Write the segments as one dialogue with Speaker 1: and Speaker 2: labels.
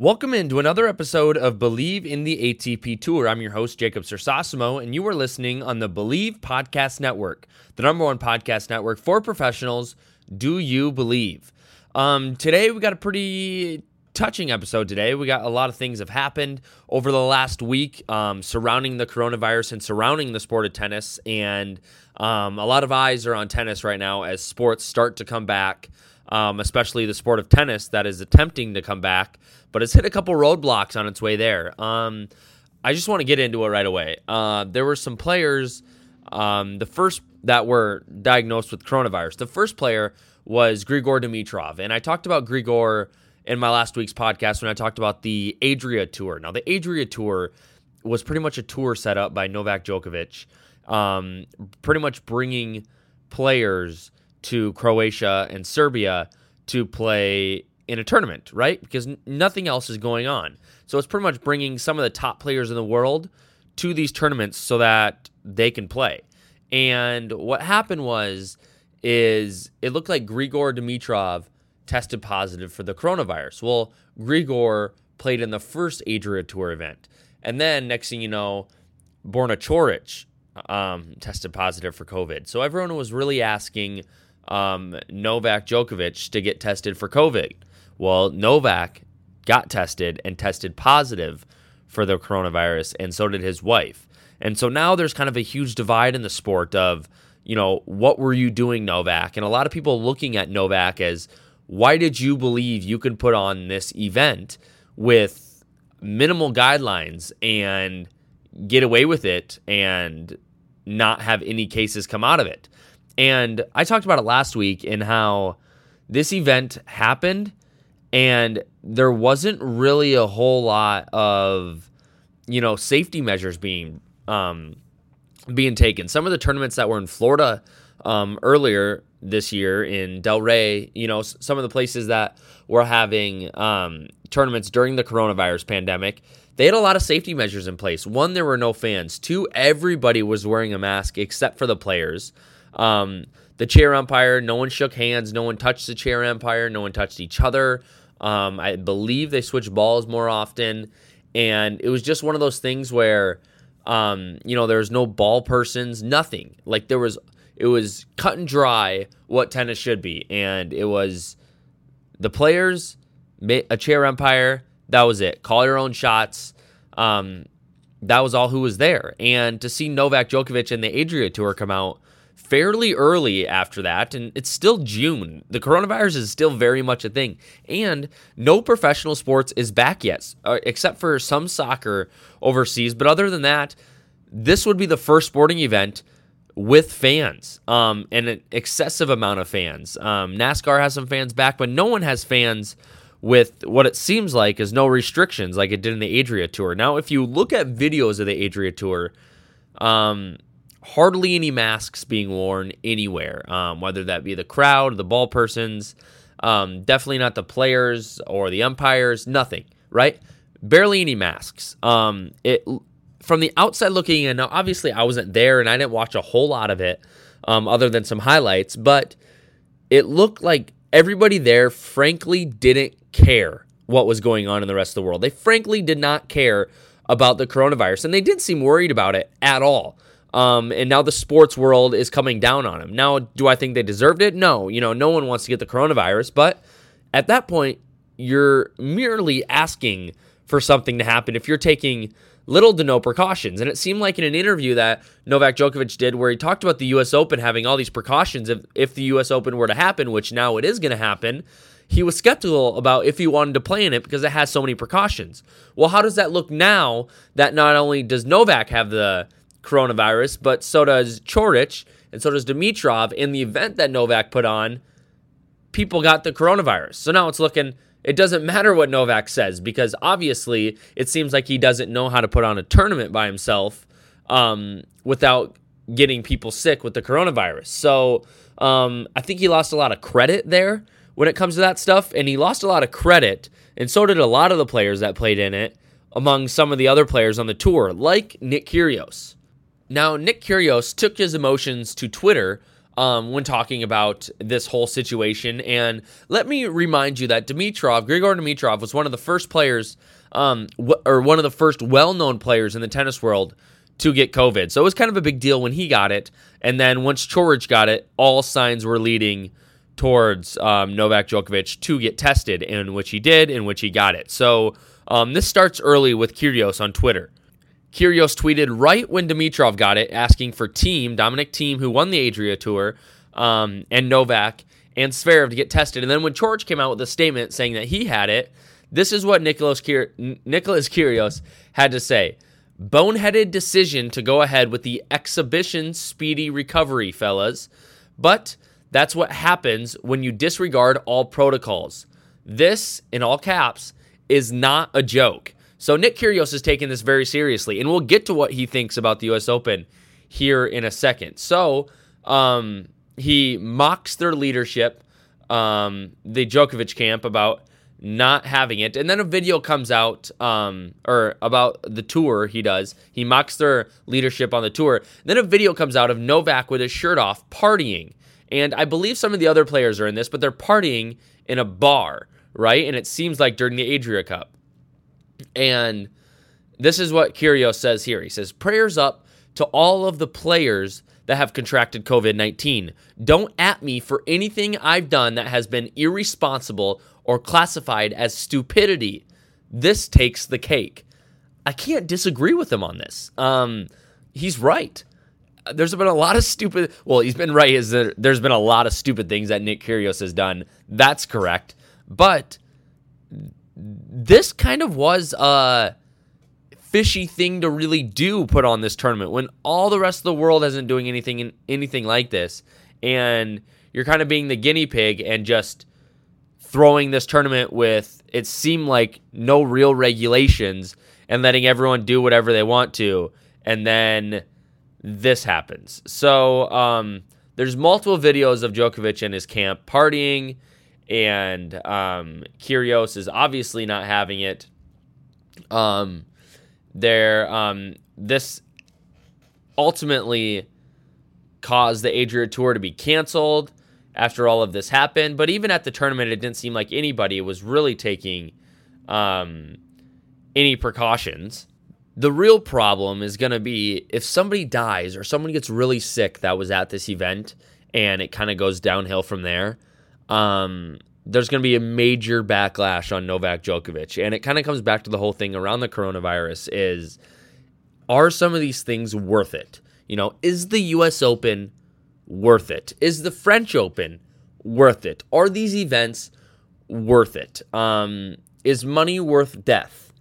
Speaker 1: Welcome into another episode of Believe in the ATP Tour. I'm your host, Jacob Cersosimo, and you are listening on the Believe Podcast Network, the number one podcast network for professionals. Do you believe? Um, today, we got a pretty touching episode today. We got a lot of things have happened over the last week um, surrounding the coronavirus and surrounding the sport of tennis. And um, a lot of eyes are on tennis right now as sports start to come back, um, especially the sport of tennis that is attempting to come back but it's hit a couple roadblocks on its way there. Um, I just want to get into it right away. Uh, there were some players, um, the first that were diagnosed with coronavirus. The first player was Grigor Dimitrov, and I talked about Grigor in my last week's podcast when I talked about the Adria Tour. Now, the Adria Tour was pretty much a tour set up by Novak Djokovic, um, pretty much bringing players to Croatia and Serbia to play in a tournament, right? Because n- nothing else is going on. So it's pretty much bringing some of the top players in the world to these tournaments so that they can play. And what happened was is it looked like Grigor Dimitrov tested positive for the coronavirus. Well, Grigor played in the first Adria Tour event. And then next thing you know, Borna Coric um, tested positive for COVID. So everyone was really asking um, Novak Djokovic to get tested for COVID. Well, Novak got tested and tested positive for the coronavirus, and so did his wife. And so now there's kind of a huge divide in the sport of, you know, what were you doing, Novak? And a lot of people looking at Novak as, why did you believe you could put on this event with minimal guidelines and get away with it and not have any cases come out of it? And I talked about it last week in how this event happened and there wasn't really a whole lot of you know safety measures being um, being taken. Some of the tournaments that were in Florida um, earlier this year in Delray, you know, some of the places that were having um, tournaments during the coronavirus pandemic, they had a lot of safety measures in place. One, there were no fans. Two, everybody was wearing a mask except for the players. Um, the chair umpire, no one shook hands, no one touched the chair umpire, no one touched each other. Um, I believe they switch balls more often, and it was just one of those things where, um, you know, there was no ball persons, nothing. Like there was, it was cut and dry what tennis should be, and it was the players, a chair umpire. That was it. Call your own shots. Um, that was all who was there. And to see Novak Djokovic and the Adria Tour come out fairly early after that, and it's still June. The coronavirus is still very much a thing, and no professional sports is back yet, uh, except for some soccer overseas. But other than that, this would be the first sporting event with fans, um, and an excessive amount of fans. Um, NASCAR has some fans back, but no one has fans with what it seems like is no restrictions like it did in the Adria Tour. Now, if you look at videos of the Adria Tour, um, hardly any masks being worn anywhere, um, whether that be the crowd, the ball persons, um, definitely not the players or the umpires, nothing, right? Barely any masks. Um, it from the outside looking in. Now, obviously, I wasn't there and I didn't watch a whole lot of it, um, other than some highlights. But it looked like everybody there, frankly, didn't care what was going on in the rest of the world. They frankly did not care about the coronavirus, and they didn't seem worried about it at all. Um, and now the sports world is coming down on him. Now, do I think they deserved it? No. You know, no one wants to get the coronavirus, but at that point, you're merely asking for something to happen if you're taking little to no precautions. And it seemed like in an interview that Novak Djokovic did where he talked about the US Open having all these precautions if, if the US Open were to happen, which now it is going to happen, he was skeptical about if he wanted to play in it because it has so many precautions. Well, how does that look now that not only does Novak have the coronavirus, but so does Coric and so does Dimitrov in the event that Novak put on, people got the coronavirus. So now it's looking it doesn't matter what Novak says because obviously it seems like he doesn't know how to put on a tournament by himself um, without getting people sick with the coronavirus. So um, I think he lost a lot of credit there when it comes to that stuff. And he lost a lot of credit, and so did a lot of the players that played in it among some of the other players on the tour, like Nick Kyrgios. Now, Nick Kyrgios took his emotions to Twitter um, when talking about this whole situation. And let me remind you that Dimitrov, Grigor Dimitrov, was one of the first players, um, w- or one of the first well known players in the tennis world to get COVID. So it was kind of a big deal when he got it. And then once Coric got it, all signs were leading towards um, Novak Djokovic to get tested, in which he did, in which he got it. So um, this starts early with Kyrgios on Twitter. Kyrgios tweeted right when Dimitrov got it, asking for Thiem Dominic Thiem, who won the Adria Tour, um, and Novak and Zverev to get tested. And then when George came out with a statement saying that he had it, this is what Nicholas, Kyr- Nicholas Kyrgios had to say. Boneheaded decision to go ahead with the exhibition speedy recovery, fellas. But that's what happens when you disregard all protocols. This, in all caps, is not a joke. So Nick Kyrgios is taking this very seriously, and we'll get to what he thinks about the U.S. Open here in a second. So um, he mocks their leadership, um, the Djokovic camp, about not having it, and then a video comes out, um, or about the tour he does. He mocks their leadership on the tour. Then a video comes out of Novak with his shirt off, partying, and I believe some of the other players are in this, but they're partying in a bar, right? And it seems like during the Adria Cup. And this is what Kyrgios says here. He says, Prayers up to all of the players that have contracted COVID 19. Don't at me for anything I've done that has been irresponsible or classified as stupidity. This takes the cake. I can't disagree with him on this. Um, he's right. There's been a lot of stupid. Well, he's been right. Is there, there's been a lot of stupid things that Nick Kyrgios has done. That's correct. But this kind of was a fishy thing to really do put on this tournament when all the rest of the world isn't doing anything anything like this. And you're kind of being the guinea pig and just throwing this tournament with it seemed like no real regulations and letting everyone do whatever they want to. And then this happens. So um, there's multiple videos of Djokovic and his camp partying and um, Kyrgios is obviously not having it. Um, there, um, this ultimately caused the Adria Tour to be canceled after all of this happened. But even at the tournament, it didn't seem like anybody was really taking um, any precautions. The real problem is going to be if somebody dies or someone gets really sick that was at this event and it kind of goes downhill from there um, there's going to be a major backlash on Novak Djokovic. And it kind of comes back to the whole thing around the coronavirus is are some of these things worth it? You know, is the US Open worth it? Is the French Open worth it? Are these events worth it? Um, is money worth death?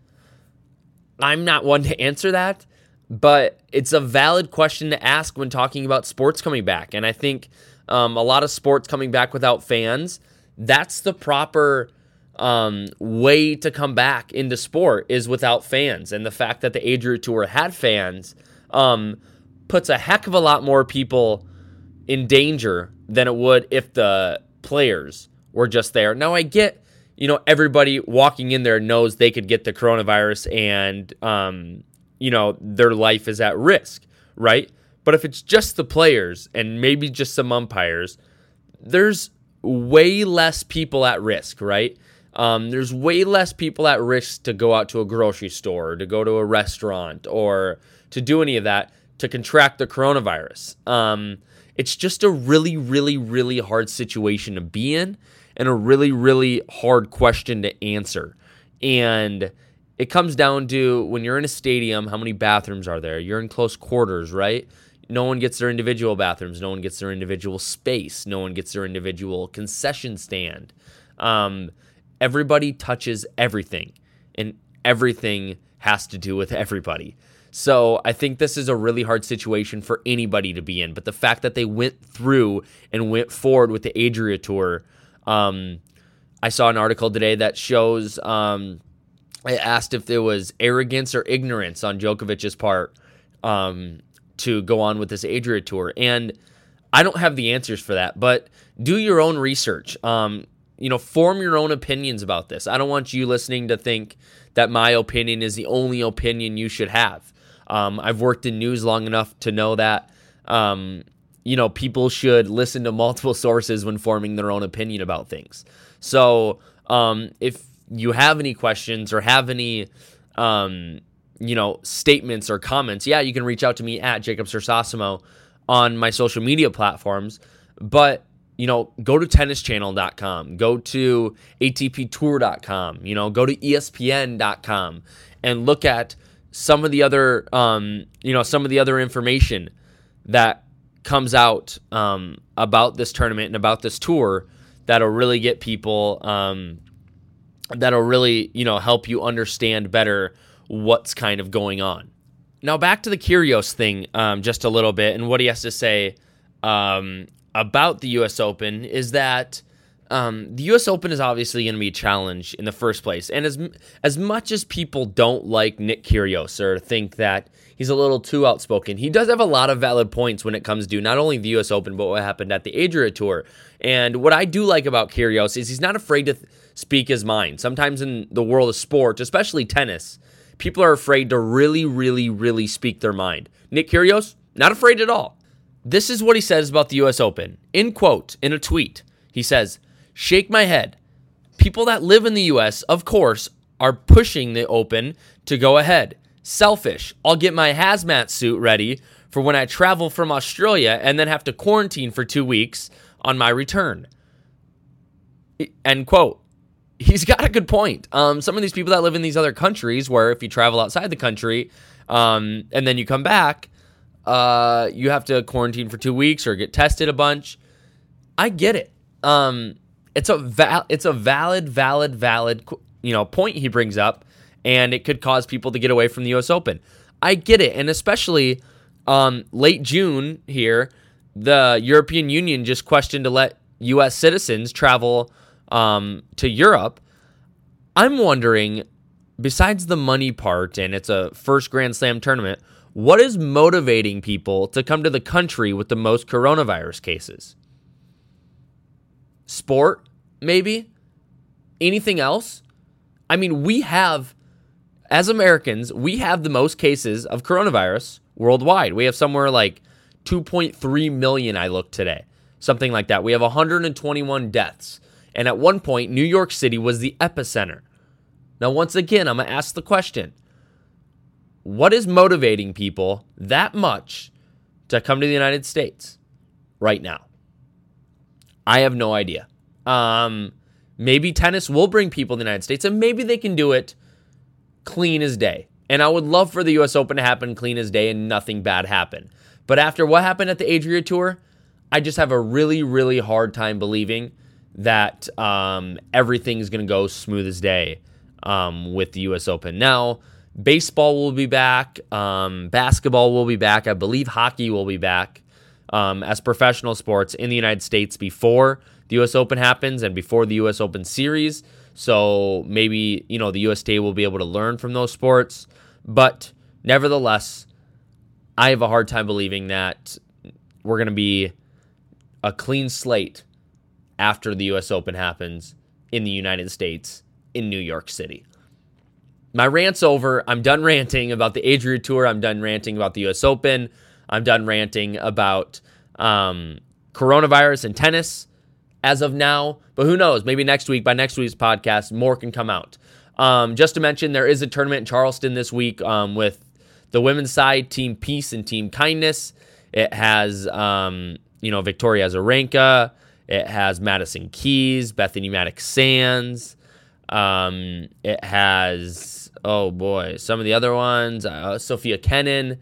Speaker 1: I'm not one to answer that, but it's a valid question to ask when talking about sports coming back. And I think um, a lot of sports coming back without fans. That's the proper um, way to come back into sport is without fans. And the fact that the Adria Tour had fans um, puts a heck of a lot more people in danger than it would if the players were just there. Now, I get, you know, everybody walking in there knows they could get the coronavirus and, um, you know, their life is at risk, right? But if it's just the players and maybe just some umpires, there's way less people at risk, right? Um, there's way less people at risk to go out to a grocery store, to go to a restaurant, or to do any of that to contract the coronavirus. Um, it's just a really, really, really hard situation to be in and a really, really hard question to answer. And it comes down to when you're in a stadium, how many bathrooms are there? You're in close quarters, right? No one gets their individual bathrooms. No one gets their individual space. No one gets their individual concession stand. Um, everybody touches everything, and everything has to do with everybody. So I think this is a really hard situation for anybody to be in. But the fact that they went through and went forward with the Adria Tour, um, I saw an article today that shows. Um, I asked if there was arrogance or ignorance on Djokovic's part um, to go on with this Adria Tour, and I don't have the answers for that. But do your own research. Um, you know, form your own opinions about this. I don't want you listening to think that my opinion is the only opinion you should have. Um, I've worked in news long enough to know that, um, you know, people should listen to multiple sources when forming their own opinion about things. So um, if you have any questions or have any, um, you know, statements or comments, yeah, you can reach out to me at Jacob Cersosimo on my social media platforms. But you know, go to tennischannel.com, go to atptour.com, you know, go to espn.com and look at some of the other, um, you know, some of the other information that comes out um, about this tournament and about this tour that'll really get people, um, that'll really, you know, help you understand better what's kind of going on. Now, back to the Kyrgios thing um, just a little bit and what he has to say um, about the U.S. Open is that um, the U.S. Open is obviously going to be a challenge in the first place, and as as much as people don't like Nick Kyrgios or think that he's a little too outspoken, he does have a lot of valid points when it comes to not only the U.S. Open but what happened at the Adria Tour. And what I do like about Kyrgios is he's not afraid to th- speak his mind. Sometimes in the world of sports, especially tennis, people are afraid to really, really, really speak their mind. Nick Kyrgios, not afraid at all. This is what he says about the US Open. In quote, in a tweet, he says, Shake my head. People that live in the US, of course, are pushing the Open to go ahead. Selfish. I'll get my hazmat suit ready for when I travel from Australia and then have to quarantine for two weeks on my return. End quote. He's got a good point. Um, some of these people that live in these other countries, where if you travel outside the country um, and then you come back, uh, you have to quarantine for two weeks or get tested a bunch. I get it. Um, it's a val- it's a valid, valid, valid, you know, point he brings up, and it could cause people to get away from the U.S. Open. I get it, and especially um, late June here, the European Union just questioned to let U.S. citizens travel um, to Europe. I'm wondering, besides the money part, and it's a first Grand Slam tournament what is motivating people to come to the country with the most coronavirus cases? Sport, maybe? Anything else? I mean, we have, as Americans, we have the most cases of coronavirus worldwide. We have somewhere like 2.3 million, I looked today, something like that. We have 121 deaths. And at one point, New York City was the epicenter. Now, once again, I'm going to ask the question what is motivating people that much to come to the United States right now? I have no idea. Um, maybe tennis will bring people to the United States, and maybe they can do it clean as day. And I would love for the U.S. Open to happen clean as day and nothing bad happen. But after what happened at the Adria Tour, I just have a really, really hard time believing that um, everything's going to go smooth as day um, with the U.S. Open. Now, Baseball will be back. Um, basketball will be back. I believe hockey will be back um, as professional sports in the United States before the U.S. Open happens and before the U.S. Open series. So maybe you know the USTA will be able to learn from those sports. But nevertheless, I have a hard time believing that we're going to be a clean slate after the U.S. Open happens in the United States in New York City my rant's over. I'm done ranting about the Adria Tour. I'm done ranting about the U.S. Open. I'm done ranting about um, coronavirus and tennis as of now. But who knows? Maybe next week, by next week's podcast, more can come out. Um, just to mention, there is a tournament in Charleston this week um, with the women's side, Team Peace and Team Kindness. It has, um, you know, Victoria Azarenka. It has Madison Keys, Bethanie Mattek-Sands. Um, it has oh boy, some of the other ones: uh, Sofia Kenin,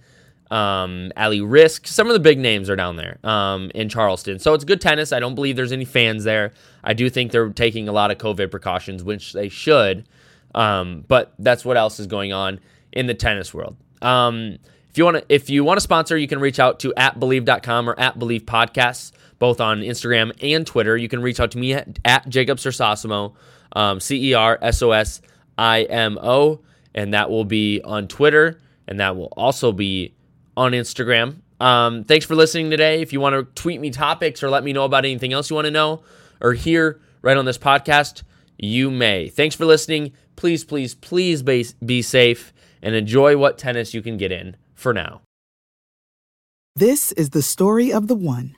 Speaker 1: um, Ali Riske. Some of the big names are down there um, in Charleston. So it's good tennis. I don't believe there's any fans there. I do think they're taking a lot of COVID precautions, which they should. Um, but that's what else is going on in the tennis world. Um, if you want to, if you want to sponsor, you can reach out to at believe.com or at believe podcasts, both on Instagram and Twitter. You can reach out to me at, at Jacob Cersosimo, um, C E R S O S I M O, and that will be on Twitter, and that will also be on Instagram. Um, thanks for listening today. If you want to tweet me topics or let me know about anything else you want to know or hear right on this podcast, you may. Thanks for listening. Please, please, please be, be safe and enjoy what tennis you can get in for now.
Speaker 2: This is the story of the one.